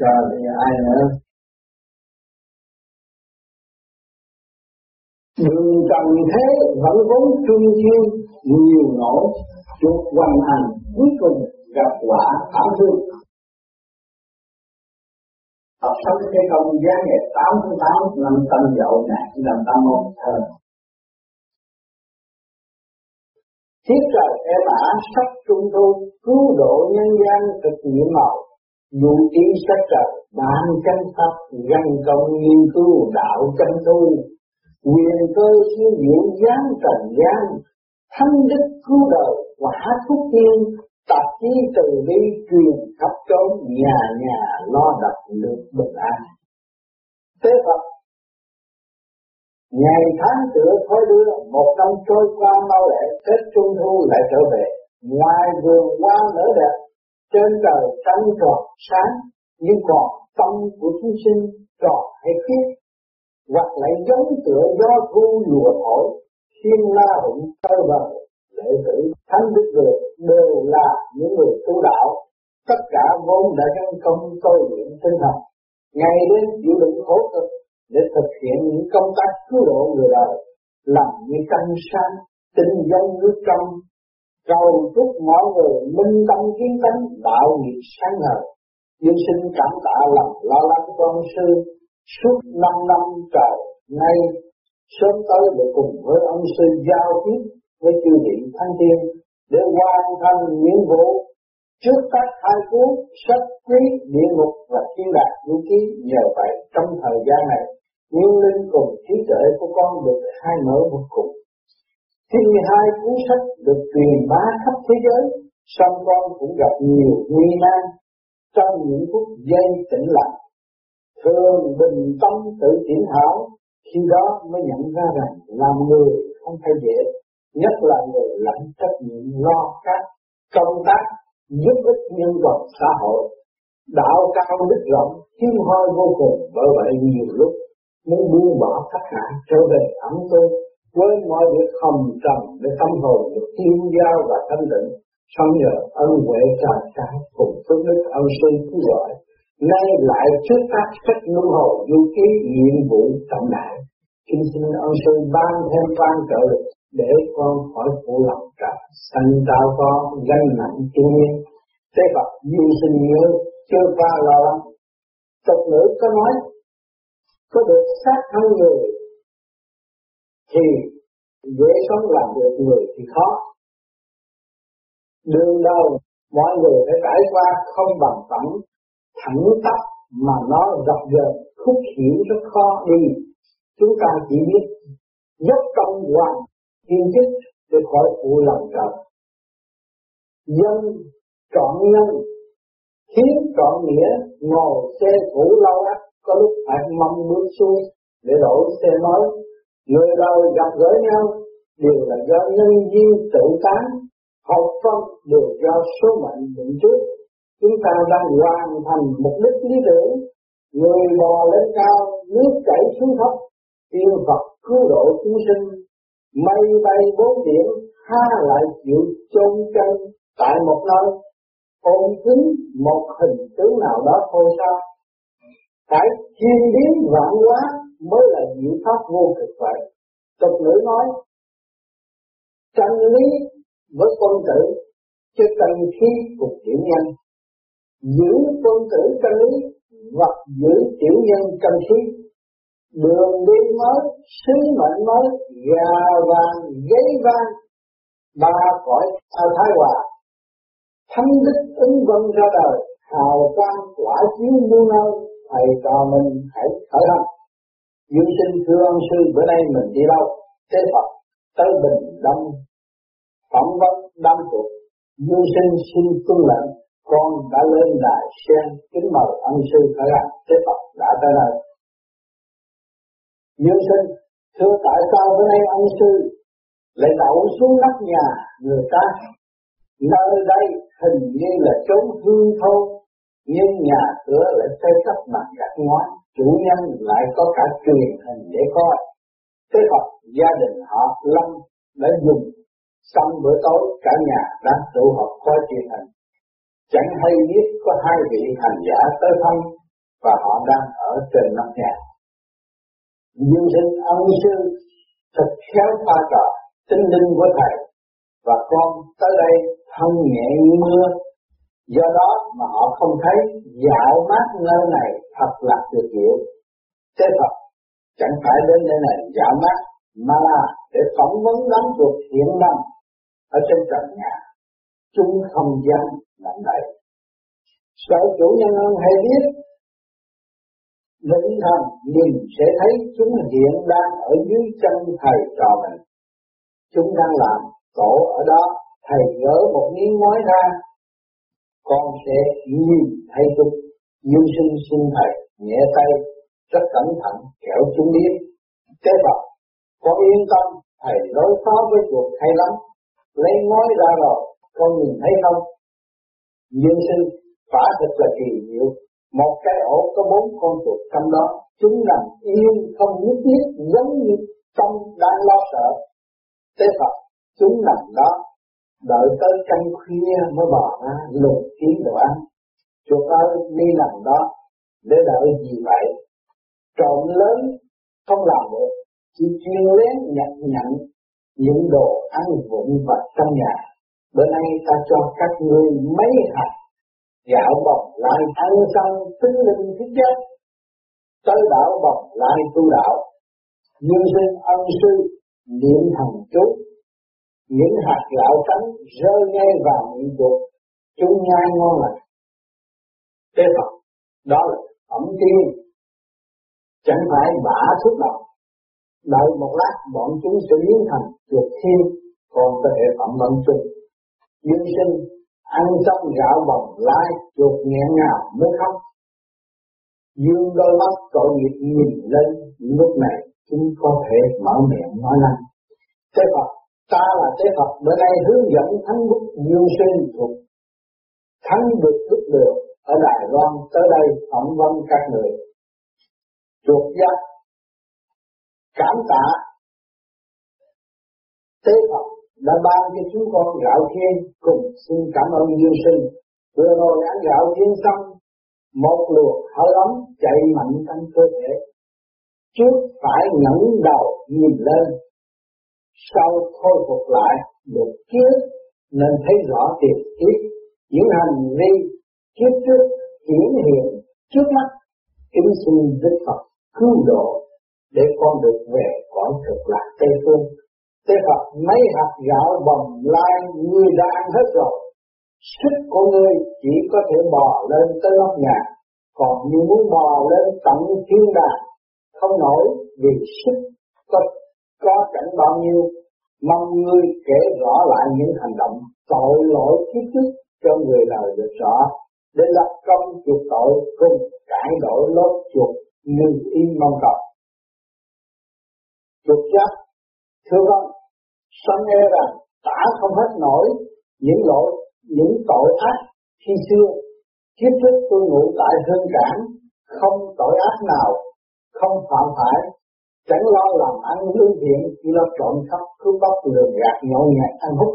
Rồi thì ai nữa? Đường trần thế vẫn vốn trung thiên nhiều nỗi chuột hoàn thành cuối cùng gặp quả thảm thương. Học sống thế công giá ngày tám tháng 8 năm tân dậu này, năm tám một thờ. Thiết trời em ả sắp trung thu cứu độ nhân gian thực nhiệm màu dụ trí sắc trời ban chân pháp gắn công nghiên cứu, đạo chân tu, quyền cơ siêu diệu gián trần gian thanh đức cứu đời quả phúc tiên tập trí từ bi, truyền khắp trốn nhà nhà lo đập được bình an. Thế Phật, ngày tháng tựa khói đưa, một năm trôi qua mau lẹ, Tết Trung Thu lại trở về, ngoài vườn hoa nở đẹp trên trời trăng tròn sáng, nhưng còn tâm của chúng sinh tròn hay khít hoặc lại giống tựa gió thu lùa thổi, thiên la hụng tơ vần đệ tử thánh đức được đều là những người tu đạo. Tất cả vốn đã nhân công tôi luyện tinh thần, ngày đêm chịu đựng khổ cực để thực hiện những công tác cứu độ người đời, làm như căng sáng, tinh dân nước trong cầu chúc mọi người minh tâm kiến tánh, đạo nghiệp sáng ngời. Nhân sinh cảm tạ lòng lo lắng con sư, suốt năm năm trời nay, sớm tới để cùng với ông sư giao tiếp với chư vị thanh tiên để hoàn thành nhiệm vụ trước các hai cuốn sách quý địa ngục và thiên đàng vũ ký nhờ vậy trong thời gian này. Nguyên linh cùng trí tuệ của con được hai mở một cùng khi hai cuốn sách được truyền bá khắp thế giới, song con cũng gặp nhiều nguy nan trong những phút giây tĩnh lặng. Thường bình tâm tự kiểm hảo, khi đó mới nhận ra rằng làm người không phải dễ, nhất là người lãnh trách nhiệm lo các công tác, giúp ích nhân vật xã hội. Đạo cao đức rộng hiếm hoi vô cùng bởi vậy nhiều lúc muốn buông bỏ tất cả trở về ấm tu với mọi việc hầm trầm để tâm hồn được tiêu dao và thanh định sống nhờ ân huệ trời trái cùng phước đức ân sư cứu gọi, nay lại trước các sách luân hồi du ký nhiệm vụ trọng đại. Kính xin ân sư ban thêm ban trợ lực để con khỏi phụ lòng cả sanh tạo con gánh nặng trung nhiên thế Phật du sinh nhớ, chưa qua lo lắng. Tục ngữ có nói, có được sát thân người thì dễ sống làm được người thì khó. Đường đầu, mọi người phải trải qua không bằng phẳng thẳng tắp mà nó gặp dờn khúc hiểu rất khó đi. Chúng ta chỉ biết dốc công hoàn thiên chức để khỏi phụ lòng trời. Dân chọn nhân khiến chọn nghĩa, ngồi xe cũ lâu ắt có lúc phải mong bước xuống để đổi xe mới người đời gặp gỡ nhau đều là do nhân duyên tự tán, học phong đều do số mệnh định trước. Chúng ta đang hoàn thành mục đích lý tưởng, người bò lên cao, nước chảy xuống thấp, tiên Phật cứu độ chúng sinh, mây bay bốn biển, ha lại chịu chôn chân tại một nơi. Ôm kính một hình tướng nào đó thôi sao? Phải thiên biến vạn hóa mới là diệu pháp vô cực vậy. Tục ngữ nói, chân lý với quân tử, chứ cần khí cùng tiểu nhân. Giữ quân tử chân lý hoặc giữ tiểu nhân chân khí, đường đi mới, sứ mệnh mới gà vàng, giấy vàng, ba cõi a thái hòa. Thánh đức ứng vân ra đời, hào quang quả chiếu muôn nơi, thầy trò mình hãy khởi hành dương sinh thưa ông sư bữa nay mình đi đâu? Thế Phật, tới Bình Đông phỏng vấn đám cuộc. Dương sinh xin tuân lệnh, con đã lên đài sen kính mời ông sư khởi hành thế Phật đã tới đây dương sinh, thưa tại sao bữa nay ông sư lại đậu xuống nóc nhà người ta? Nơi đây hình như là chốn hương thôn nhưng nhà cửa lại xây cấp bằng gạch ngói chủ nhân lại có cả truyền hình để coi. Thế Phật gia đình họ Lâm đã dùng xong bữa tối, cả nhà đã tụ họp coi truyền hình. Chẳng hay biết có hai vị hành giả tới thăm và họ đang ở trên nóc nhà. Dương sinh ân sư thật khéo pha trò, tinh linh của thầy và con tới đây thân nhẹ như mưa do đó mà họ không thấy dạo mát nơi này thật là tuyệt diệu. Thế Phật chẳng phải đến nơi này dạo mát mà là để phỏng vấn đám chuột hiện năm ở trên trần nhà. Chúng không dám làm đại. Sở chủ nhân ơn hay biết, vĩnh thần nhìn sẽ thấy chúng hiện đang ở dưới chân thầy trò mình. Chúng đang làm tổ ở đó, thầy gỡ một miếng ngói ra con sẽ nhìn thấy chúng. Như sinh sinh thầy, nhẹ tay, rất cẩn thận kẻo chúng biết thế Phật con yên tâm, thầy đối phó với chuột hay lắm. Lấy ngói ra rồi con nhìn thấy không? Dương sinh, quả thật là kỳ diệu. Một cái ổ có bốn con chuột trong đó. Chúng nằm yên, không nhúc nhích, giống như trong đang lo sợ. Thế Phật chúng nằm đó đợi tới canh khuya mới bỏ ra lục kiếm đồ ăn. Chuột ơi đi làm đó, để đợi gì vậy? Trộm lớn, không làm được. Chỉ chuyên lén nhặt nhận những đồ ăn vụn vặt trong nhà. Bữa nay ta cho các ngươi mấy hạt gạo bọc lại ăn xong tinh linh thiết chất tới đạo bọc lại tu đạo. Nhưng sinh ân sư, niệm thần chú những hạt gạo trắng rơi ngay vào miệng chuột chúng nhai ngon lành. Thế Phật đó là ẩm tiên. Chẳng phải bả thuốc độc. Đợi một lát, bọn chúng sẽ biến thành chuột thiên, còn có thể phẩm vận chung. Dương sinh ăn xong gạo bồng lai chuột nhẹ ngào mới khóc. Dương đôi mắt tội nghiệp nhìn lên, lúc này chúng có thể mở miệng nói năng. Thế Phật ta là thế Phật, bữa nay hướng dẫn thánh bút dương sinh thuộc thánh được đức được ở Đài Loan. Tới đây phỏng vấn các người. Chuột giác cảm tạ tế Phật đã ban cho chúng con gạo thiên cùng xin cảm ơn dương sinh. Vừa rồi ăn gạo thiên xong, một luồng hơi ấm chạy mạnh trong cơ thể. Trước phải ngẩng đầu nhìn lên sau khôi phục lại được kiếp nên thấy rõ tiền kiếp những hành vi kiếp trước hiển hiện trước mắt kính xin Đức Phật cứu độ để con được về cõi thực lạc Tây Phương. Tây Phật mấy hạt gạo bầm lai người đã ăn hết rồi. Sức của ngươi chỉ có thể bò lên tới nóc nhà, còn như muốn bò lên tận thiên đàng không nổi vì sức có, có cảnh bao nhiêu. Mong ngươi kể rõ lại những hành động tội lỗi kiếp trước cho người đời được rõ để lập công chuộc tội cùng cải đổi lốt chuộc như y mong cầu. Chuộc giác, thưa vâng, sân e rằng tả không hết nổi những lỗi, những tội ác khi xưa. Kiếp trước tôi ngủ tại hương cảng, không tội ác nào, không phạm phải, chẳng lo làm ăn lương thiện, chỉ lo trộm cắp, cướp bóc, lường gạt, nhậu nhẹt, ăn hút.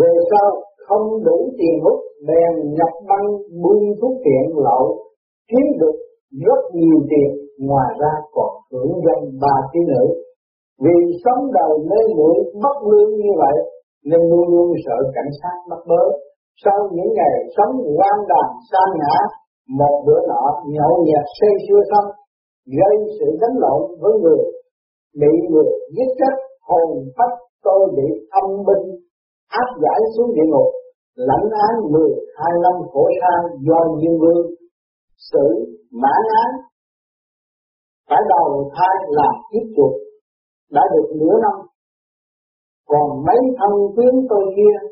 Về sau không đủ tiền hút, bèn nhập băng buôn thuốc tiện lậu, kiếm được rất nhiều tiền, ngoài ra còn hưởng danh ba tỷ nữ. Vì sống đời mê muội bất lương như vậy, nên luôn luôn sợ cảnh sát bắt bớ. Sau những ngày sống quan đàn xa ngã, một bữa nọ nhậu nhẹt say sưa xong, gây sự đánh lộn với người, bị người giết chết, hồn phách tôi bị âm binh áp giải xuống địa ngục, lãnh án 12 năm khổ sai do Diêm Vương. Xử mãn án. Phải đầu thai làm kiếp chuột đã được nửa năm. Còn mấy thân quyến tôi kia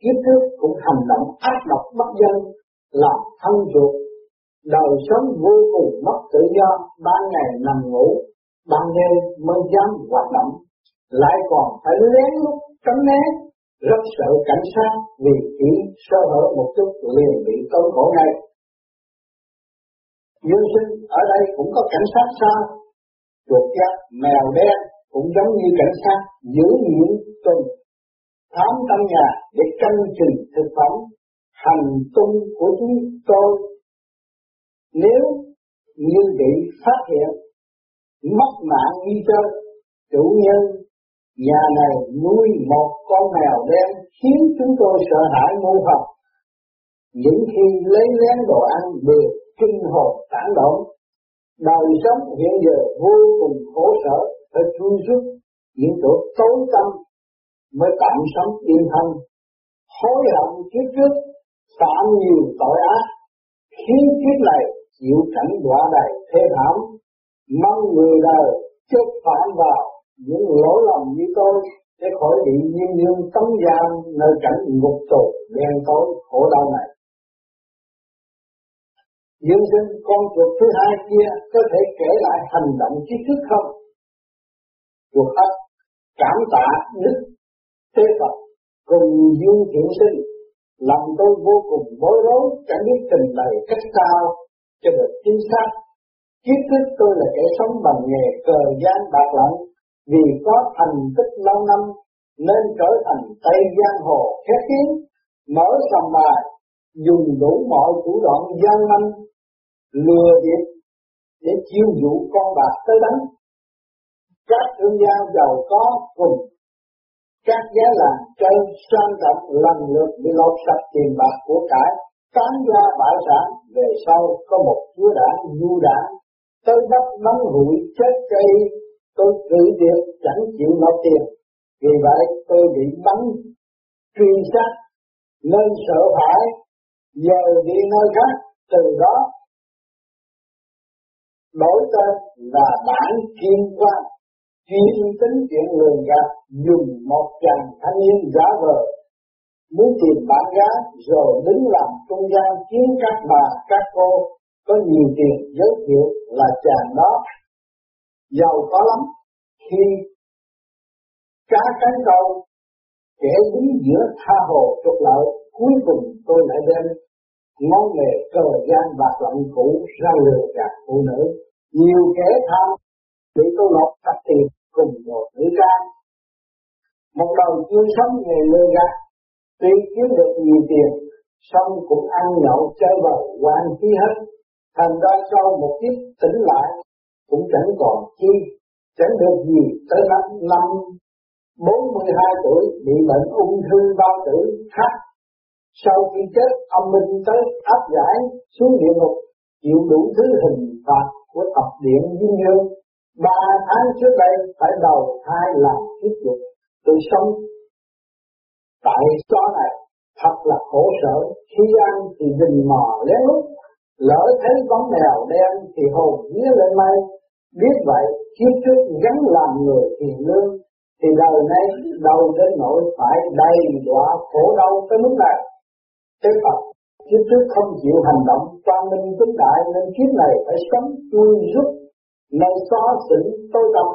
kiếp trước cũng hành động ác độc bất dân làm thân chuột đời sống vô cùng mất tự do ban ngày nằm ngủ ban đêm mới dám hoạt động lại còn phải lén lút tránh né rất sợ cảnh sát vì chỉ sơ hở một chút liền bị tối khổ ngay Dương sinh ở đây cũng có cảnh sát sao? Chuột giác, mèo đen cũng giống như cảnh sát giữ nhiễm tuần thám trong nhà để canh chừng thực phẩm hành tung của chúng tôi nếu như bị phát hiện mất mạng như chơi. Chủ nhân, nhà này nuôi một con mèo đen khiến chúng tôi sợ hãi ngu học những khi lấy lén đồ ăn đều kinh hồn tản động đời sống hiện giờ vô cùng khổ sở, phải chui rút những chỗ tối tâm mới tạm sống yên thân. Hối hận kiếp trước, phạm nhiều tội ác, khiến kiếp này chịu cảnh đọa đầy thế thảm mong người đời chốt phản vào những lỗi lầm như tôi để khỏi bị nhiên dương tấm giam nơi cảnh ngục tù đen tối khổ đau này. Dương sinh con chuột thứ hai kia có thể kể lại hành động trí thức không? Chuột ấp cảm tạ đức tế Phật cùng dương thiện sinh làm tôi vô cùng bối rối, chẳng biết trình bày cách sao cho được chính xác Kiến thức tôi là kẻ sống bằng nghề cờ gian bạc lận vì có thành tích lâu năm, nên trở thành tây giang hồ khét tiếng. Mở sòng bài, dùng đủ mọi thủ đoạn gian manh, lừa bịp để chiêu dụ con bạc tới đánh. Các thương gia giàu có cùng các giá làng chơi sang trọng lần lượt bị lột sạch tiền bạc của cải, tán ra bại sản. Về sau có một chúa đảng du đảng tới bắt bắn hụi chết cây, tôi cử việc chẳng chịu nộp tiền. Vì vậy tôi bị bắn truy sát nên sợ hãi giờ đi nơi khác, từ đó đổi tên là bản kim quan, chuyên tính chuyện lường gạt dùng một chàng thanh niên giả vờ. Muốn tìm bạn gái, rồi đứng làm trung gian khiến các bà, các cô có nhiều tiền giới thiệu là chàng đó giàu có lắm. Khi cá cánh câu kẻ đứng giữa tha hồ trục lợi, cuối cùng tôi lại đem ngón nghề cờ gian và lận cũ ra lừa gạt phụ nữ. Nhiều kẻ tham bị tôi lột sạch tiền cùng một nữ trang một đầu chưa sống nghề lừa gạt, tuy kiếm được nhiều tiền xong cũng ăn nhậu chơi bời quan phí hết thành ra sau một kiếp tỉnh lại cũng chẳng còn chi, chẳng được gì tới năm năm bốn mươi hai tuổi, bị bệnh ung thư bao tử khác sau khi chết ông minh tới áp giải, xuống địa ngục, chịu đủ thứ hình phạt của thập điện dương dương ba tháng trước đây, phải đầu thai làm kiếp dục. Tôi sống tại chó này, thật là khổ sở. Khi ăn thì rình mò lén lút lỡ thấy con mèo đen thì hồn vía lên mây. Biết vậy kiếp trước gắn làm người thiền lương thì đời nay đầu đến nỗi phải đầy đọa khổ đau tới mức này. Thế Phật kiếp trước không chịu hành động quan minh tính đại nên kiếp này phải sống chui rút, nơi xó xỉnh tối tâm.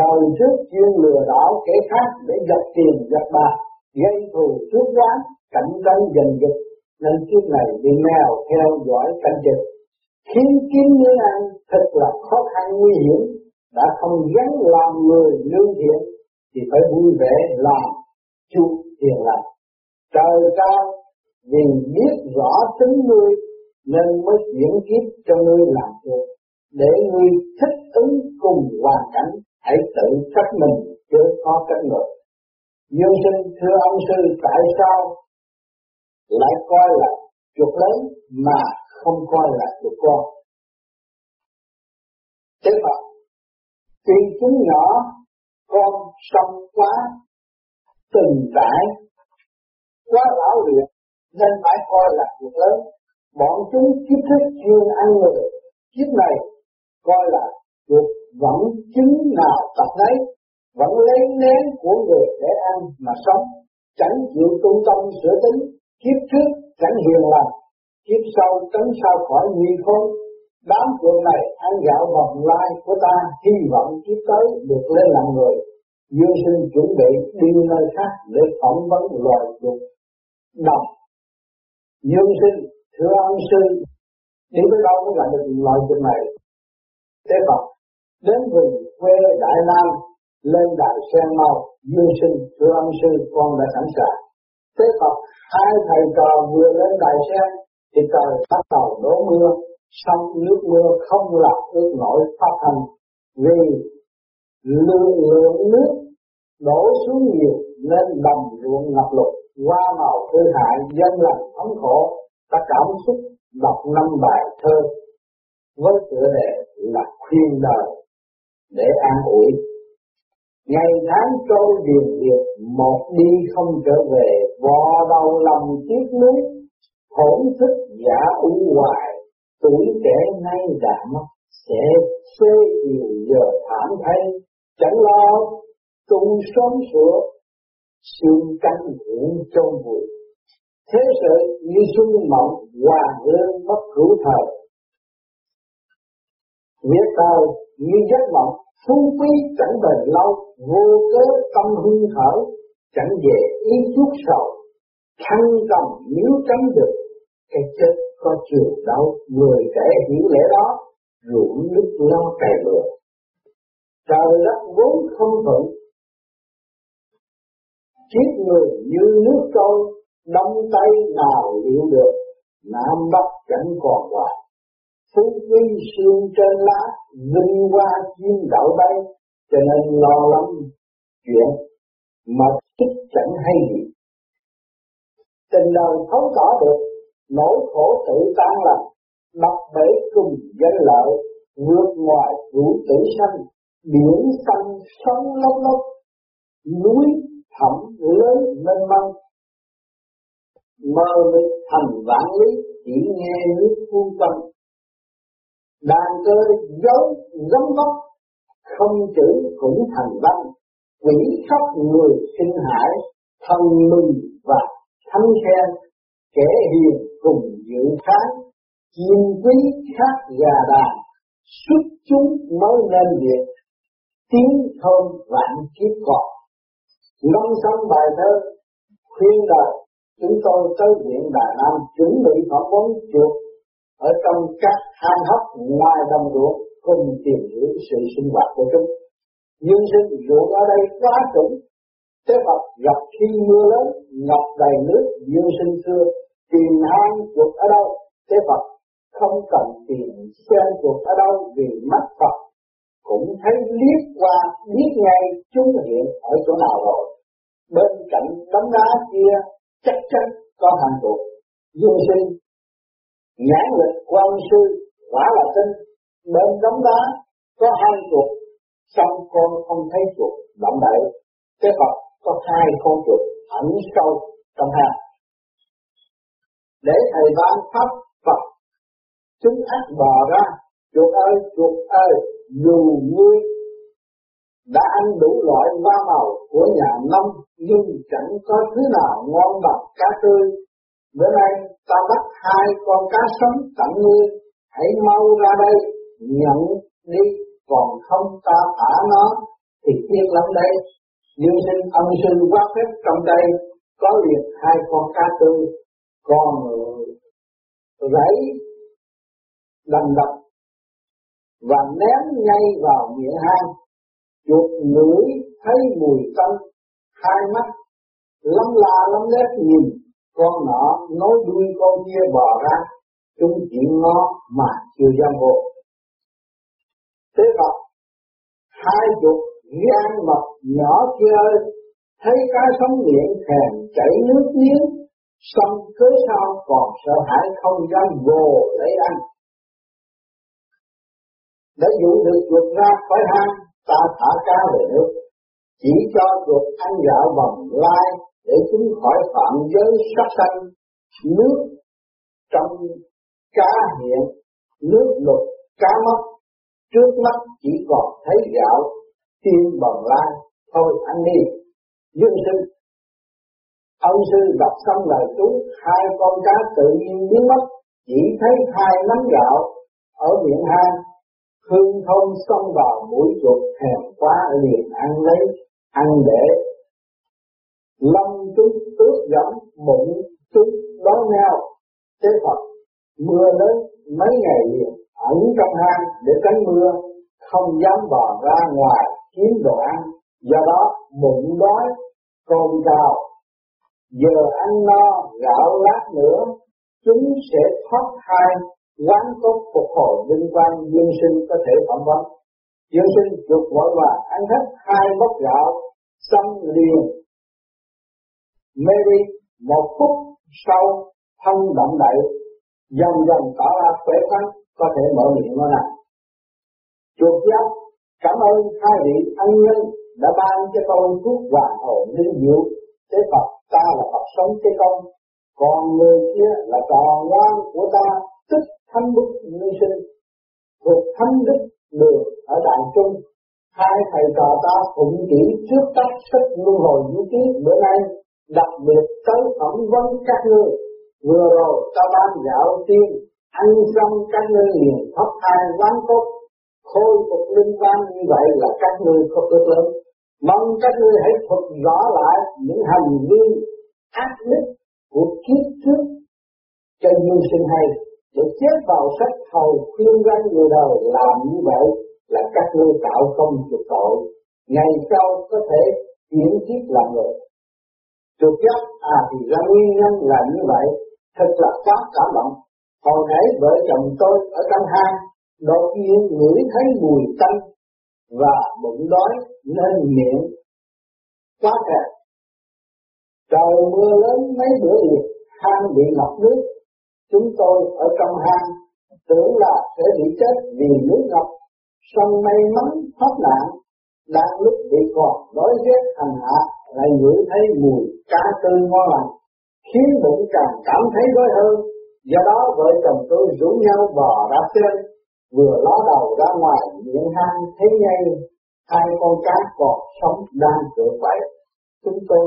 Đời trước chuyên lừa đảo kẻ khác để giật tiền giật bạc, gây thù trước giá cạnh tranh giành giật nên kiếp này bị mèo theo dõi cảnh dịch. Khiến kiếm miếng ăn thật là khó khăn, nguy hiểm. Đã không dám làm người lương thiện, thì phải vui vẻ làm chu tiền lành. Trời cao, vì biết rõ tính ngươi, nên mới chuyển kiếp cho ngươi làm việc để ngươi thích ứng cùng hoàn cảnh, hãy tự cách mình chứ có cách người dương sinh, thưa ông sư, tại sao lại coi là chuột lớn mà không coi là chuột con. Thế mà tuy chúng nhỏ, con sông quá, từng trải quá lão luyện, nên phải coi là chuột lớn. Bọn chúng kiếp thức chuyên ăn người, kiếp này coi là chuột vẫn chứng nào tập đấy, vẫn lấy nén của người để ăn mà sống, chẳng chịu trung tâm sửa tính kiếp trước chẳng hiền lành, kiếp sau tránh sao khỏi nguy khốn. Đám chuột này ăn gạo vòng lai của ta, hy vọng kiếp tới được lên làm người. Dương sinh chuẩn bị đi nơi khác để phỏng vấn loài dục. Đồng dương sinh, thưa ông sư, đi tới đâu mới gặp được loài dục này? Thế Phật, đến vùng quê Đại Nam, lên đại sen mau. Dương sinh, thưa ông sư, con đã sẵn sàng thế Phật hai thầy trò vừa lên đại sen thì trời bắt đầu đổ mưa xong nước mưa không làm ước nổi pháp hành vì lượng lượng nước đổ xuống nhiều nên đồng ruộng ngập lụt, hoa màu hư hại, dân lành thống khổ, ta cảm xúc đọc năm bài thơ với tựa đề là khuyên đời để an ủi. Ngày tháng trôi điền điệp một đi không trở về, vò đầu lòng tiếc nuối hỗn thức giả u hoài. Tuổi trẻ nay đã mất, sẽ xê chiều giờ thảm thay. Chẳng lo tung sớm sửa, xương canh ngủ trong vùi thế sự như xuân mộng hoàng hương bất hữu thời. Nghĩa đời như giấc mộng, phú quý chẳng bền lâu vô cớ tâm hưng thở chẳng về ý chút sầu. Thăng trầm nếu tránh được, cái chết có chiều đâu người kẻ hiểu lẽ đó, ruộng nước lo cày lừa trời đất vốn không thuận. Chiếc người như nước trôi, đông tây nào liệu được, nam bắc chẳng còn hoài. Phú quý xương trên lá, vinh hoa chim đậu bay cho nên lo lắm chuyện mà thích chẳng hay gì. Tình đời thấu tỏ được, nỗi khổ tự tan là đập bể cùng danh lợi, vượt ngoài vũ tử sanh, biển xanh sông lốc lốc, núi thẳm lớn mênh mông. Mơ mịt thành vạn lý, chỉ nghe nước phu tâm đàn cơ dấu giống gốc không chữ cũng thành văn quỷ khóc người sinh hải thân mừng và thánh khen kẻ hiền cùng dự kháng chim quý khác gà đàn, xuất chúng mới nên việc, tiếng thơm vạn kiếp còn. Ngâm xong bài thơ, khuyên đời, chúng tôi tới viện Đà Nam chuẩn bị phỏng vấn chuột ở trong các hang hấp ngoài đồng ruộng cùng tìm hiểu sự sinh hoạt của chúng. Nhưng sinh ruộng ở đây quá trũng, thế Phật gặp khi mưa lớn ngập đầy nước dương sinh xưa tìm hang chuột ở đâu? Thế Phật không cần tìm xem chuột ở đâu vì mắt Phật cũng thấy liếc qua biết ngay chúng hiện ở chỗ nào rồi. Bên cạnh tấm đá kia chắc chắn có hàng chuột dương sinh nhãn lực quan sư quả là tinh bên đống đá có hai chuột, xong con không thấy chuột động đậy. Cái Phật có hai con chuột ẩn sâu trong hang. Để thầy ban pháp, Phật, chúng ác bò ra, chuột ơi chuột ơi, dù ngươi đã ăn đủ loại ba màu của nhà nông, nhưng chẳng có thứ nào ngon bằng cá tươi. Bữa nay ta bắt hai con cá sống tặng ngươi, hãy mau ra đây nhận đi, còn không ta thả nó, thì tiếc lắm đây nhưng sinh ân sư quá phép trong đây, có liệt hai con cá tư còn rẫy đầm đập và ném ngay vào miệng hang. Chuột lưỡi thấy mùi tanh, hai mắt lắm la lắm lét nhìn con nọ nói đuôi con kia bò ra. Chúng chỉ ngó mà chưa dám vô thế vậy hai dục gian mập nhỏ kia ơi thấy cá sống miệng thèm chảy nước miếng, xong cớ sao còn sợ hãi không dám vô lấy ăn. Để dụ được chuột ra khỏi hang, ta thả cá về nước. Chỉ cho chuột ăn dạo bằng lai để chúng khỏi phạm giới sát sanh. Nước trong cá hiện, nước lục cá mất trước mắt chỉ còn thấy gạo tiên bằng lai. Thôi anh đi dương sư, ông sư đọc xong lời chú hai con cá tự nhiên biến mất. Chỉ thấy hai nắm gạo ở miệng hang. Hương thơm xông vào mũi chuột thèm quá liền ăn lấy ăn để. Lâm chúng ướt gẫm bụng chúng đói nhau thế Phật mưa lớn mấy ngày liền ẩn trong hang để tránh mưa, không dám bò ra ngoài kiếm đồ ăn. Do đó, bụng đói cồn cào giờ ăn no, gạo lát nữa, chúng sẽ thoát thai, quán tốt phục hồi liên quan dương sinh có thể phỏng vấn. Dương sinh được vội là ăn hết hai bốc gạo, xong liền. Mary đi một phút sau, thân động đậy dần dần tỏ ra khỏe khoắn có thể mở miệng nó ra. Chuột giác cảm ơn hai vị ân nhân đã ban cho con thuốc hoàng hồn linh diệu. Thế Phật, ta là Phật sống thế công còn người kia là tròn ngoan của ta, tức thanh đức như sinh. Thuộc thanh đức đường ở đại trung. Hai thầy trò ta phụng chỉ trước tác sức luân hồi vũ ký bữa nay, đặc biệt tới phỏng vấn các ngươi vừa rồi ta ban dạo tiên ăn xong các ngươi liền thoát thai quán tốt khôi phục linh quan như vậy là các ngươi có cơ lớn. Mong các ngươi hãy thuật rõ lại những hành vi ác đức của kiếp trước cho nhân sinh hay để chép vào sách hầu khuyên răn người đời làm như vậy là các ngươi tạo công chuộc tội. Ngày sau có thể chuyển kiếp làm người. Chuộc giác à thì ra nguyên nhân là như vậy. Thật là quá cảm động hồi nãy vợ chồng tôi ở trong hang đột nhiên ngửi thấy mùi tanh và bụng đói nên miệng quá kẹt. Trời mưa lớn mấy bữa liền, hang bị ngập nước. Chúng tôi ở trong hang tưởng là sẽ bị chết vì nước ngập. Xong may mắn thoát nạn, đang lúc bị còn đói rét hành hạ, lại ngửi thấy mùi cá tươi ngon lành, khiến bụng càng cảm thấy đói hơn do đó vợ chồng tôi rủ nhau bò ra trên vừa ló đầu ra ngoài miệng hang thấy ngay hai con cá còn sống đang cửa quậy chúng tôi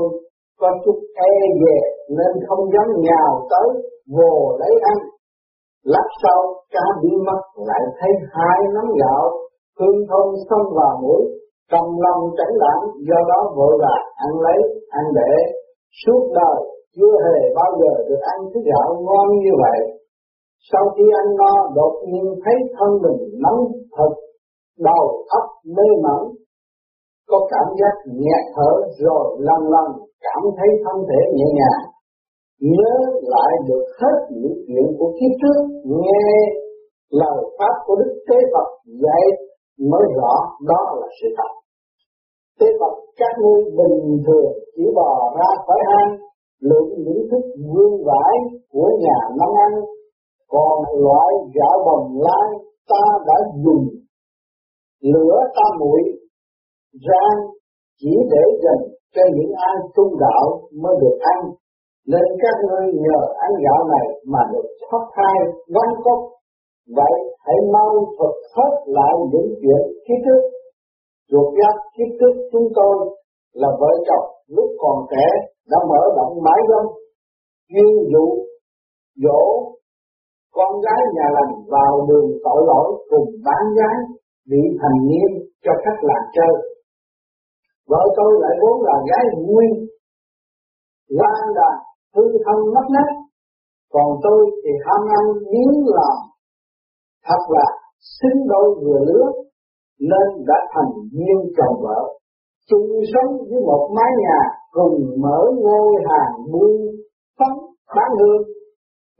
có chút e dè nên không dám nhào tới vồ lấy ăn. Lát sau, cá bị mất, lại thấy hai nắm gạo hương thơm xông vào mũi, trong lòng chẳng lãng do đó vội vàng ăn lấy, ăn để suốt đời chưa hề bao giờ được ăn thứ gạo ngon như vậy. Sau khi ăn no, đột nhiên thấy thân mình nóng thật, đầu óc mê mẩn, có cảm giác nhẹ thở rồi lần lần cảm thấy thân thể nhẹ nhàng, nhớ lại được hết những chuyện của kiếp trước, nghe lời pháp của đức thế phật dạy mới rõ đó là sự thật. Thế phật các ngươi bình thường, chỉ bò ra khỏi hang lượng những thức vương vải của nhà nông ăn còn loại gạo bồng lai ta đã dùng. Lửa ta muội, rang chỉ để dành cho những ai tu đạo mới được ăn. Nên các ngươi nhờ ăn gạo này mà được thoát thai quán cốt vậy hãy mau thuật hết lại những chuyện kiếp trước ruột giác kiếp trước chúng tôi là vợ chồng lúc còn trẻ đã mở rộng mãi rông chuyên dụ, dỗ con gái nhà lành vào đường tội lỗi cùng bán gái bị thành niên cho khách làm chơi. Vợ tôi lại vốn là gái nguyên quan là hư thân mất nát còn tôi thì ham ăn miếng làm, thật là xứng đôi vừa lứa, nên đã thành duyên chồng vợ chung sống với một mái nhà cùng mở ngôi hàng buôn phấn bán hương,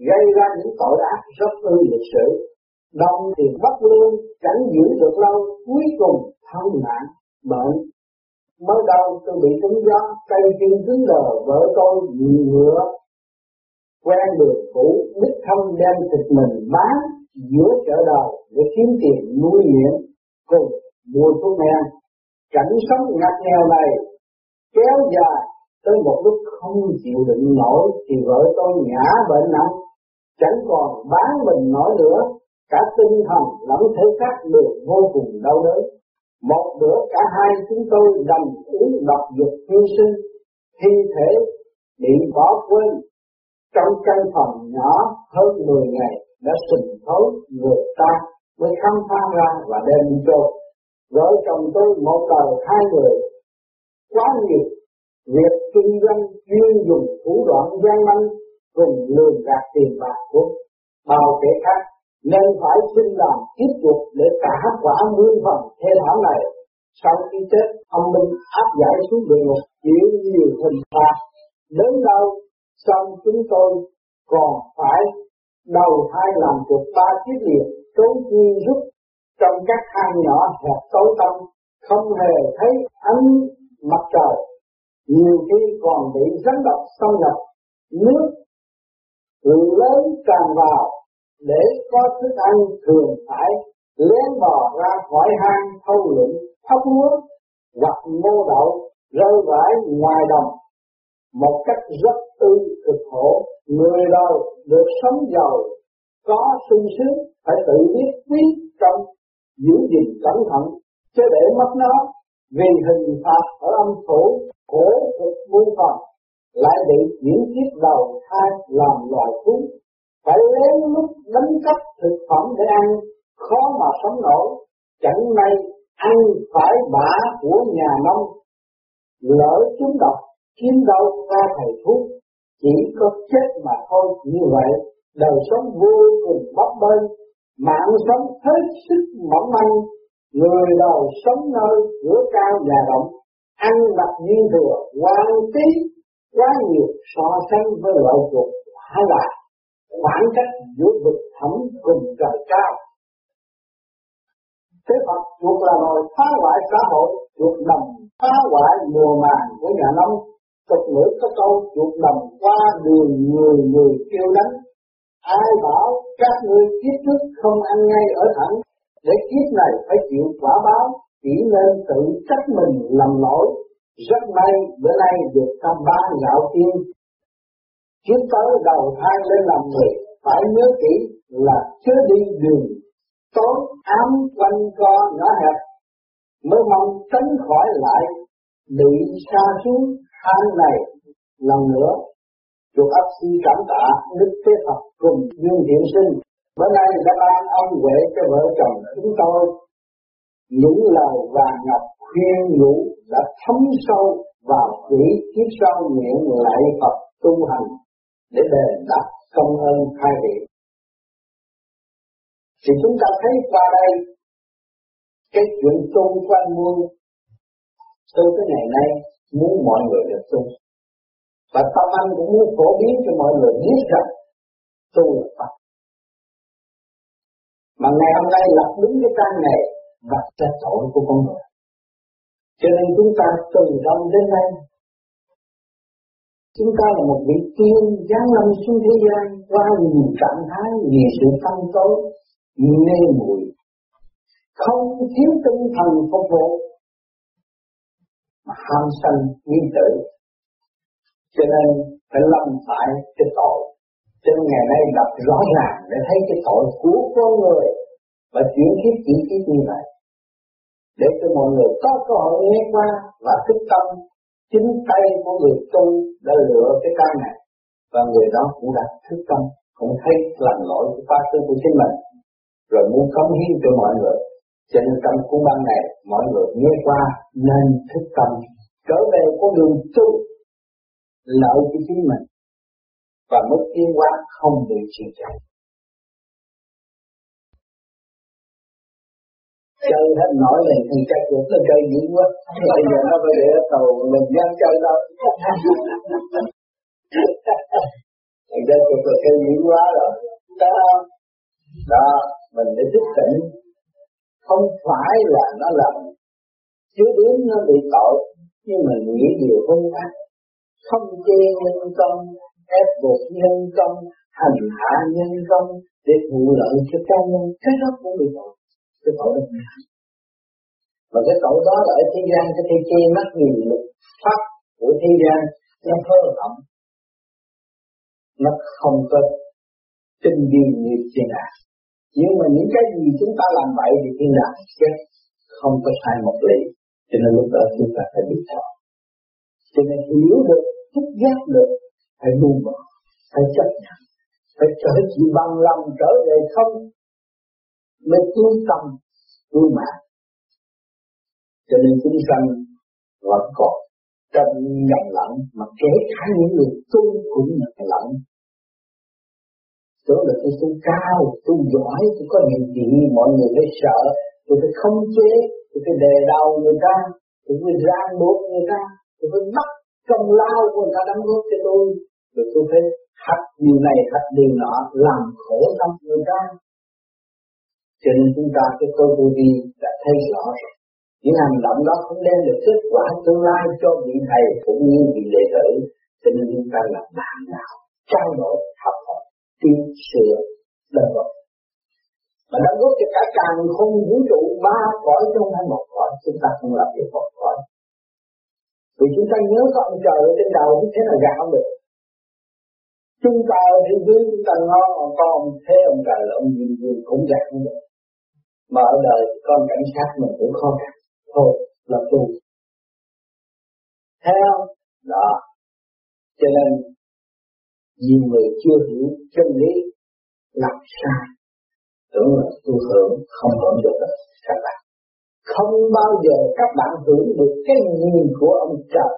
gây ra những tội ác rất ư lịch sử. Đồng tiền bất lương chẳng giữ được lâu, cuối cùng thân nạn bệnh. Mới đầu tôi bị trúng gió, cây chân cứng đờ, vợ tôi bị ngựa. Quen đường cũ, đích thâm đem thịt mình bán giữa chợ đầu để kiếm tiền nuôi nghiện cùng mua thuốc men cảnh sống ngặt nghèo này kéo dài tới một lúc không chịu đựng nổi thì vợ tôi ngã bệnh nặng. Chẳng còn bán mình nổi nữa, cả tinh thần lẫn thể xác đều vô cùng đau đớn. Một bữa cả hai chúng tôi đầm uống độc dục hy sinh, thi thể bị bỏ quên. Trong căn phòng nhỏ, hơn 10 ngày đã sình thối, người ta mới khám phá ra và đem đi chôn vợ chồng tôi một đời hai người. Quá nhiều việc kinh doanh chuyên dùng thủ đoạn gian manh cùng lường gạt tiền bạc của bao kẻ khác. Nên phải xin làm tiếp tục để trả quả nguyên phần thê thảm này. Sau khi chết, ông minh áp giải xuống địa ngục, chịu nhiều hình phạt. Đến đâu, xong chúng tôi còn phải đầu thai làm được ba kiếp liền, trốn chi rút trong các hang nhỏ hẹp tối tăm, không hề thấy ánh mặt trời. Nhiều khi còn bị rắn độc xâm nhập, nước lớn tràn vào để có thức ăn thường phải lén bò ra khỏi hang thâu lượm thóc lúa hoặc ngô đậu rơi vãi ngoài đồng. Một cách rất tư cực khổ, người đời được sống giàu, có sung sướng phải tự biết quý trong giữ gìn cẩn thận, chứ để mất nó, vì hình phạt ở âm phủ khổ cực muôn phần lại bị chuyển kiếp đầu thai làm loài thú. Phải lén lút đánh cắp thực phẩm để ăn, khó mà sống nổi. Chẳng may ăn phải bả của nhà nông, lỡ chúng độc, kiếm đâu ra thầy thuốc chỉ có chết mà thôi, như vậy, đời sống vô cùng bấp bênh mạng sống hết sức mỏng manh, người đời sống nơi cửa cao nhà rộng, ăn mặc nhiên thừa quan tí quá nhiều so sánh với loại chuột hả là khoảng cách giữa vực thẳm cùng trời cao. Thế Phật chuột là loài phá hoại xã hội chuột đồng phá hoại mùa màng của nhà nông. Tục ngữ có câu chuột đồng qua đường người người kêu đánh ai bảo các ngươi kiếp trước không ăn ngay ở thẳng, để kiếp này phải chịu quả báo, chỉ nên tự trách mình lầm lỗi. Rất may bữa nay được tham ba gạo tiên. Kiếp tới đầu thai lên làm người, Phải nhớ kỹ là chưa đi đường. Tối ám quanh co nhỏ hẹp, Mới mong tránh khỏi lại. Bị xa xuống hang này lần nữa Chúc ấp xin cảm tạ Đức Thế Phật cùng Dương Thiện Sinh Bữa nay đã ban ông huệ cho vợ chồng chúng tôi Những lời vàng ngọc khuyên nhủ đã thấm sâu vào quỷ kiếp sau nguyện lại Phật tu hành để đền đáp công ơn hai vị. Thì chúng ta thấy qua đây, cái chuyện tu quan anh Muôn cái ngày nay muốn mọi người được tu. Và tâm anh cũng muốn phổ biến cho mọi người biết rằng tu là Phật. Mà ngày hôm nay lập đúng cái trang này và ra tội của con người. Cho nên chúng ta từ đông đến nay Chúng ta là một vị tiên giáng lâm xuống thế gian qua nhiều trạng thái, nhiều sự phân tối, mê muội không thiếu tinh thần phục vụ mà ham sân nghi tử cho nên phải lâm phải cái tội. Cho nên ngày nay đọc rõ ràng để thấy cái tội của con người và chuyển kiếp chỉ kiếp như vậy. Để cho mọi người có cơ hội nghe qua và thức tâm, chính tay của người tu đã lựa cái căn này. Và người đó cũng đã thức tâm, cũng thấy lầm lỗi của pháp tư của chính mình. Rồi muốn cống hiến cho mọi người. Cho nên trong cuốn băng này, mọi người nghe qua nên thức tâm. Trở về con đường tu lợi cho chính mình, và mức tiến hóa không bị trì trệ. Chơi hết nổi này thì chắc cũng là chơi dữ quá. Bây giờ nó phải để tàu mình dám chơi đâu. Thì cái cũng là chơi dữ quá rồi. Đó. Đó, mình để thức tỉnh. Không phải là nó làm chứ đến nó bị tội, nhưng mình nghĩ điều không ác không chê nhân công ép buộc nhân công hành hạ nhân công để vụ lợi cho cá nhân. Cái đó cũng bị tội cái tội đó và cái tội đó là ở thế gian, cái thế chê mắt nhìn lực pháp của thế gian, nó hơ hỏng. Nó không có tinh vi như thiên đàng nhưng mà những cái gì chúng ta làm vậy thì thiên đàng chết, không có sai một lý. Cho nên lúc đó chúng ta phải biết rõ. Cho nên hiểu được thức giác được phải buông bỏ phải chấp nhận. Phải trở chỉ bằng lòng trở về không mới tu tâm tu mạng. Cho nên chúng sanh vẫn còn trong nhầm lẫn, mà kể cả những người tu cũng nhầm lẫn. Tưởng là tôi tu cao, tu giỏi, tôi có nhiều gì, mọi người phải sợ. Tôi phải không chế, tôi phải đề đầu người ta, tôi phải ràng buộc người ta, tôi phải bắt công lao của người ta đóng góp cho tôi. Rồi tôi thấy hạt điều này hạt điều nọ, làm khổ tâm người ta. Cho nên chúng ta cái cơ vô vi đã thấy rõ rồi. Những hành động đó không đem được kết quả tương lai cho vị thầy cũng như vị đệ tử. Cho nên chúng ta là bạn nào trao đổi, học hỏi tiến sửa đời vật mà đóng góp cho cả càng không vũ trụ, ba cõi trong hai một cõi, chúng ta không làm việc một cõi vì chúng ta nhớ có ông trời ở trên đầu không thế nào gạt được. Chúng ta ở thế giới chúng ta ngon còn con ông thế ông trời là ông gì gì cũng gạt không được. Mà ở đời con cảnh sát mình cũng khó khăn thôi là tu. Theo đó. Cho nên, nhiều người chưa hiểu chân lý làm sai. Tưởng là tu hưởng không hưởng được các bạn không bao giờ các bạn hưởng được cái nhìn của ông trời,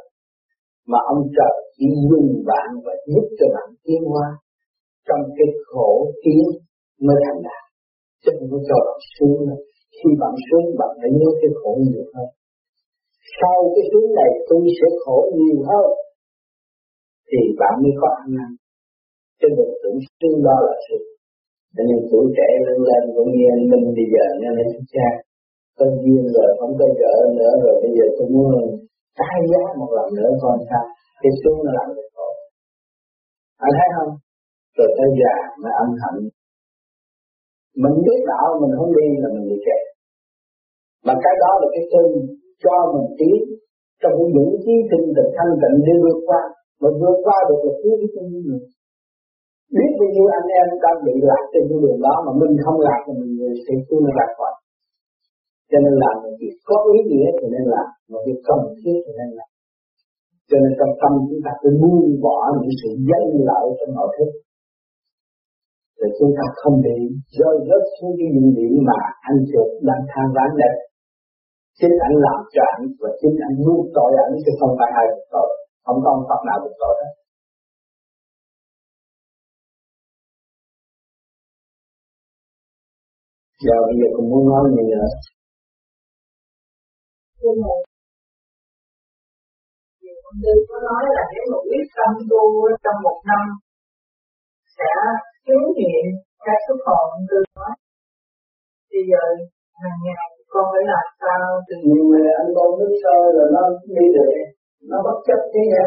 mà ông trời chỉ dùng bạn và giúp cho bạn tiến hóa trong cái khổ tiến mới thành đạt. Chứ không có cho bạn xuống nữa khi bạn xuống, bạn phải nhớ cái khổ nhiều hơn. Sau cái xuống này, tôi sẽ khổ nhiều hơn. Thì bạn mới có ăn năn. Chứ đừng tưởng xuống đó là sự. Nên tuổi trẻ lên lên cũng như anh Minh bây giờ, nghe lên cha có duyên rồi không có vợ nữa, rồi bây giờ tôi muốn tái giá một lần nữa coi sao? Cái xuống nó làm được rồi anh thấy không? Rồi tới già mới âm thầm. Mình biết đạo, mình không đi là mình bị kẹt. Mà cái đó là cái cơn cho mình tiến trong cái dũng chí tinh thần, thanh tịnh để vượt qua. Mà vượt qua được là cứu cái chân mình biết bao nhiêu anh em đang bị lạc trên cái đường đó mà mình không lạc thì mình sẽ cứu nó lạc khỏi cho nên làm một việc có ý nghĩa thì nên làm một việc cần thiết thì nên làm. Cho nên trong tâm chúng ta phải buông bỏ những sự danh lợi trong nội thức. Để chúng ta không bị rơi rớt xuống cái những điểm mà anh chuột đang than ván đây. Chính anh làm cho anh và chính anh nuốt tội anh chứ không phải ai được tội. Không có ông Phật nào được tội hết. Giờ bây giờ cũng muốn nói gì nữa như có nói là nếu mà quyết tâm tu trong một năm sẽ chứng nghiệm cái xuất hồn tư nói. Bây giờ hàng ngày con phải làm sao từ nhiều người ăn con nước sôi rồi nó đi được nó bất chấp thế nha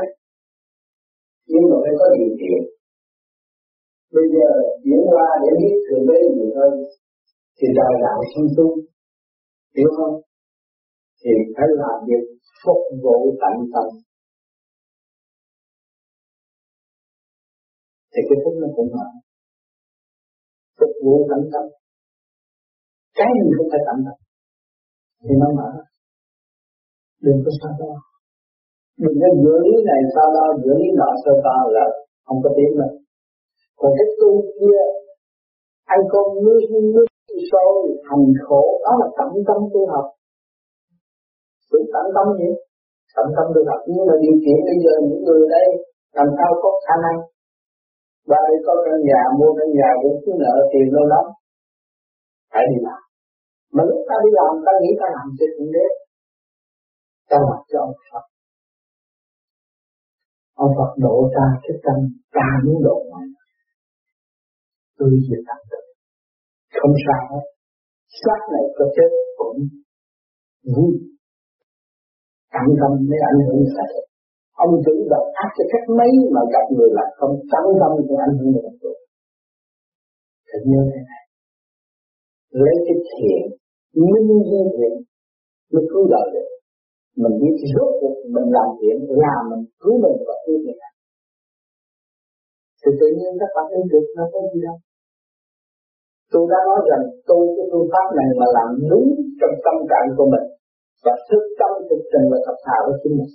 nhưng mà phải có điều kiện. Bây giờ chuyển qua để biết thượng đế nhiều hơn thì đời đạo sung tu hiểu không? Thì phải làm việc phục vụ tận tâm thì cái phúc nó cũng mở phục vụ tận tâm cái gì cũng phải tận tâm thì nó mở đừng có sao đó đừng có giữa lý này sao đó giữa lý nọ sao đó là không có tiếng nữa còn cái tu kia anh con nuôi nuôi sôi hành khổ đó là tận tâm tu học sự tận tâm gì tận tâm được học nhưng mà điều kiện bây giờ những người đây làm sao có khả năng? Và để có căn nhà, mua căn nhà cũng cứ nợ, tiền lâu lắm. Phải đi làm. Mà lúc ta đi làm, ta nghĩ ta làm cho thượng đế ta làm cho ông Phật. Ông Phật độ ta cái tâm ta muốn độ mọi người tôi diệt tâm được không sao hết. Xác này có chết cũng vui cẩn tâm mới ảnh hưởng người ông chủ độc ác cho cách mấy mà gặp người là không cẩn tâm thì ảnh hưởng người ta thật như thế này. Lấy cái thiện minh duy thiện mới cứu đời được. Mình biết rốt cuộc mình làm thiện là mình cứu mình và cứu người khác. Thì tự nhiên các bạn thấy được nó có gì đâu. Tôi đã nói rằng tôi, cái phương pháp này mà làm đúng trong tâm trạng của mình và thức tâm thực tình và thật thà với chính mình.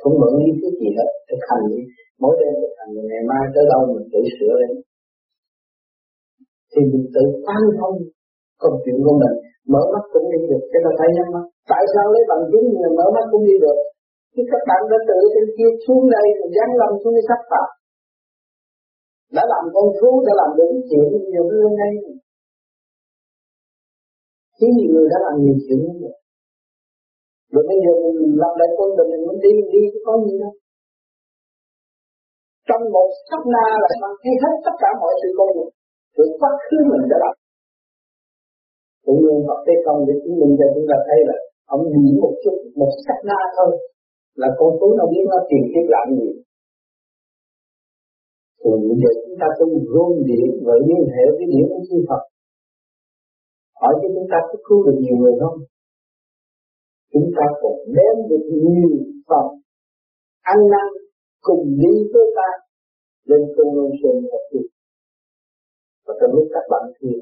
Không mượn lý thuyết gì hết, thực hành đi. Mỗi đêm thực hành, ngày mai tới đâu mình tự sửa lên thì mình tự tăng thông công chuyện của mình. Mở mắt cũng đi được, cái là thấy nhắm mắt tại sao lấy bằng chứng mà mở mắt cũng đi được? Chứ các bạn đã tự trên kia xuống đây, rồi dán lâm xuống cái sắc phạm đã làm con thú, đã làm được chuyện, nhiều hơn đây chứ nhiều người đã làm nhiều chuyện như vậy rồi bây giờ mình làm lại con mình mình đi đi có gì đâu. Trong một sát na là mang thấy hết tất cả mọi sự công người từ quá khứ mình đã làm cũng như Phật Thế Công để chứng minh cho chúng ta thấy là ông nghĩ một chút, một sát na thôi, là con tối nó biết nó tìm kiếm làm gì. Rồi bây giờ chúng ta cũng gom điểm và liên hệ với điểm của chư Phật. Hỏi cho chúng ta có cứu được nhiều người không? Chúng ta còn đem được nhiều phần ăn năn cùng đi với ta lên tu lương sơn và thiền và trong lúc các bạn thiền,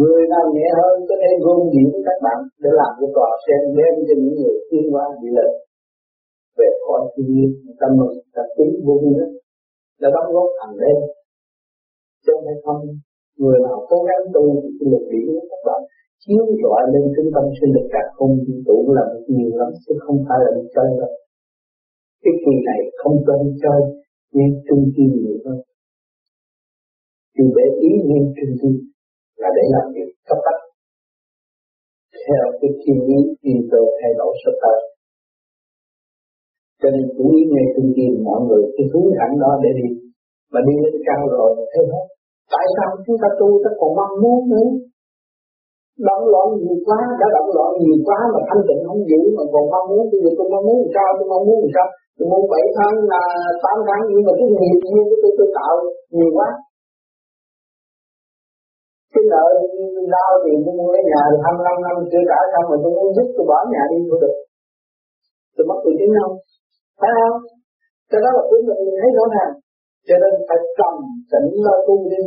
người nào nhẹ hơn có thể gom điểm các bạn để làm cho tòa sen đem cho những người thiên qua bị lợi. Về khỏi thiên nhiên tâm mừng ta tính vô vi đó đã đóng góp thành lên cho nên không, người nào cố gắng tu thì lực điểm các bạn chiếu rọi lên trung tâm sinh lực cả không vũ trụ là nhiều lắm chứ không phải là đi chơi đâu. Cái kỳ này không cho đi chơi nhưng trung kim nhiều hơn. Chỉ để ý nhưng trung kim là để làm việc cấp bách. Theo cái thiên ý đi tới thay đổi sắp thật, cho nên chú ý ngay trung kim mọi người cái hướng thẳng đó để đi. Mà đi lên cao rồi thế hết tại sao chúng ta tu ta còn mong muốn nữa? Động loạn nhiều quá, đã động loạn nhiều quá mà thanh tịnh không giữ, mà còn mong muốn cái gì, tôi mong muốn sao, tôi mong muốn sao. Tôi muốn bảy tháng là tám tháng, nhưng mà cái nghiệp duyên của tôi tôi tạo nhiều quá. Cái nợ đau thì tôi mua cái nhà thì 25 năm, chưa trả xong rồi tôi muốn giúp tôi bỏ nhà đi tôi được. Tôi mất tôi chính không phải không? Cái đó là của mình thấy rõ ràng. Cho nên phải trầm tĩnh lo tu đi.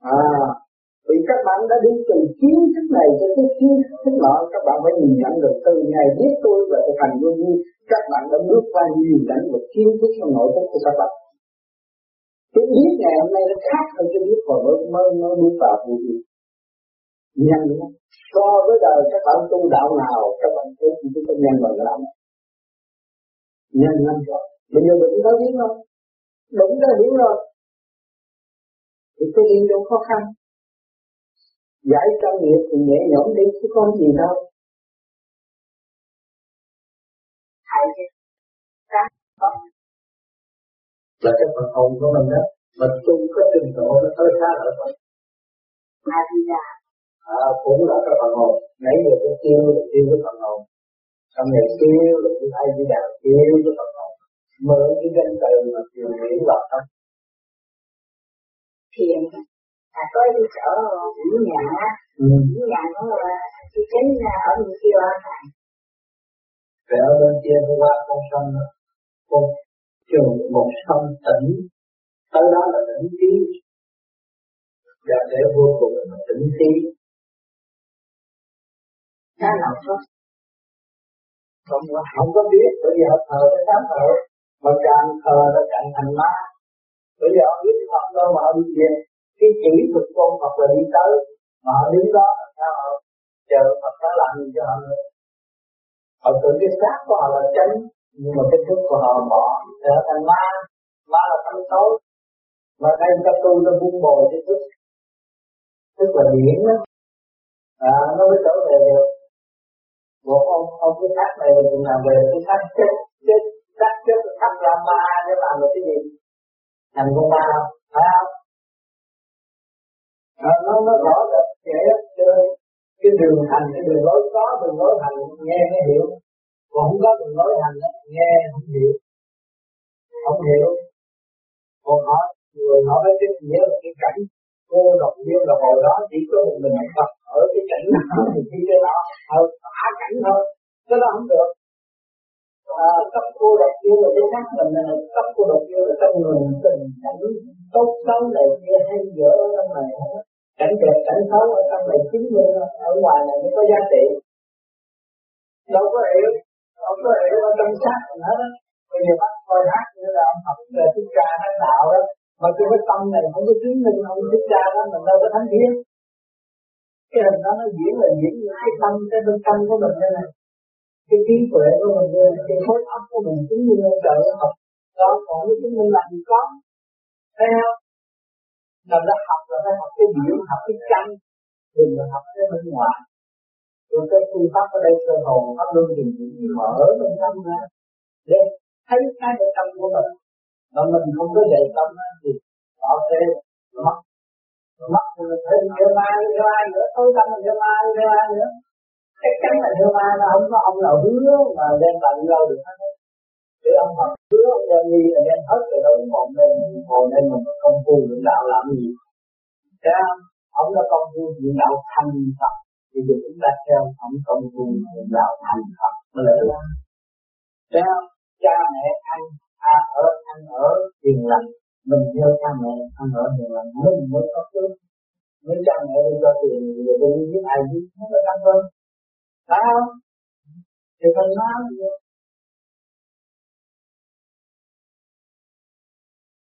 À vì các bạn đã đi từ kiến thức này cho tới kiến thức nọ, các bạn phải nhìn nhận được từ ngày biết tôi và thực hành vô vi, các bạn đã bước qua nhiều cảnh và kiến thức trong nội thức của các bạn. Cái biết ngày hôm nay nó khác hơn cái biết hồi mới mới mới bước vào vô vi. Nhanh lắm so với đời các bạn tu đạo nào, các bạn tu cũng có nhanh bằng lắm. Nhanh lắm rồi. Bây giờ mình có biết không? Đúng ra hiểu rồi. Thì cái đi đâu khó khăn giải cho nghiệp thì nhẹ nhõm đi chứ không gì đâu. Thầy các con là cái phần hồn của mình đó mà tu có trình độ nó tới xa ở phần a di đà à, cũng là cái phần hồn. Nãy giờ cái kêu là kêu cái phần hồn. Xong rồi kêu là cái ai di đà kêu cái phần hồn. Mượn cái danh từ mà truyền nghĩ vào trong thiền à có đi chỗ ở nhà ừ. nhà nó là cái chính ở bên kia ở thầy về ở bên kia qua con sông con trường một sông tỉnh. Tới đó là tỉnh trí và để vô cùng là tỉnh trí đó là không không không có biết bởi vì họ thờ cái đám thờ. Mà càng thờ nó càng thành ma. Bây giờ họ biết Phật đâu mà họ đi về cái chỉ thuật con Phật là đi tới. Mà họ đứng đó sao họ chờ Phật đã làm gì cho họ nữa họ tưởng cái xác của họ là chân nhưng mà cái thức của họ bỏ trở thành ma ma là tâm tối. Mà đây ta tu nó buông bồi cái thức. Thức là điển đó. À, nó mới trở về được. Một ông ông cái xác này mình làm về cái xác chết chết xác chết xác ra ma để làm được cái gì? Thành con ma phải không? À, nó nó rõ rệt trẻ chơi cái đường hành cái đường lối có đường lối hành nghe mới hiểu. Còn không có đường lối hành nghe không hiểu. Không hiểu. Còn họ người họ phải cái nghĩa là cái cảnh cô độc yêu là hồi đó chỉ có một mình Phật ở cái cảnh đó thì khi cái đó ở phá cảnh thôi. Cái đó không được à, cấp cô độc yêu là cái xác mình là cấp cô độc yêu là trong người tình cảnh tốt xấu này kia hay dở ở trong này. Cảnh đẹp cảnh xấu ở trong này chính như ở ngoài này mới có giá trị. Đâu có hiểu không có hiểu ở trong xác mình hết á. Bây giờ bắt coi hát như là ông học về thích ca thánh đạo đó mà cái cái tâm này không có chứng minh không thích ca đó mình đâu có thánh thiên cái hình đó nó diễn là diễn như cái tâm cái bên tâm của mình đây này cái trí tuệ của mình, cái khối óc của mình chứng minh lên trời học, đó còn cái chứng minh làm gì có. Thấy không? Nên đã học là phải học cái biểu học cái chân Đừng là học cái bên ngoài. Rồi cái phương pháp ở đây cơ hồn pháp luân thì mở bên trong ra Để thấy cái bên tâm của mình. Mà mình không có dạy tâm thì họ sẽ mất. Mất rồi thấy theo mai theo ai nữa, tối tâm là theo ma theo ai nữa chắc chắn là theo ma nó không có ông nào hứa mà đem tận đâu được hết để ông Phật hứa ông đem đi là đem hết rồi đâu còn đây ngồi đây mình công phu luyện đạo làm gì thế không? Ông là công phu luyện đạo thành Phật Thì giờ chúng ta theo ông công phu luyện đạo thành Phật mới lợi lắm thế không? Cha mẹ anh à, ở ăn ở hiền lành mình theo cha mẹ ăn ở hiền lành mình mới có phước nếu cha mẹ đi cho tiền thì tôi đi ai biết nó là tăng hơn phải không thì phần nó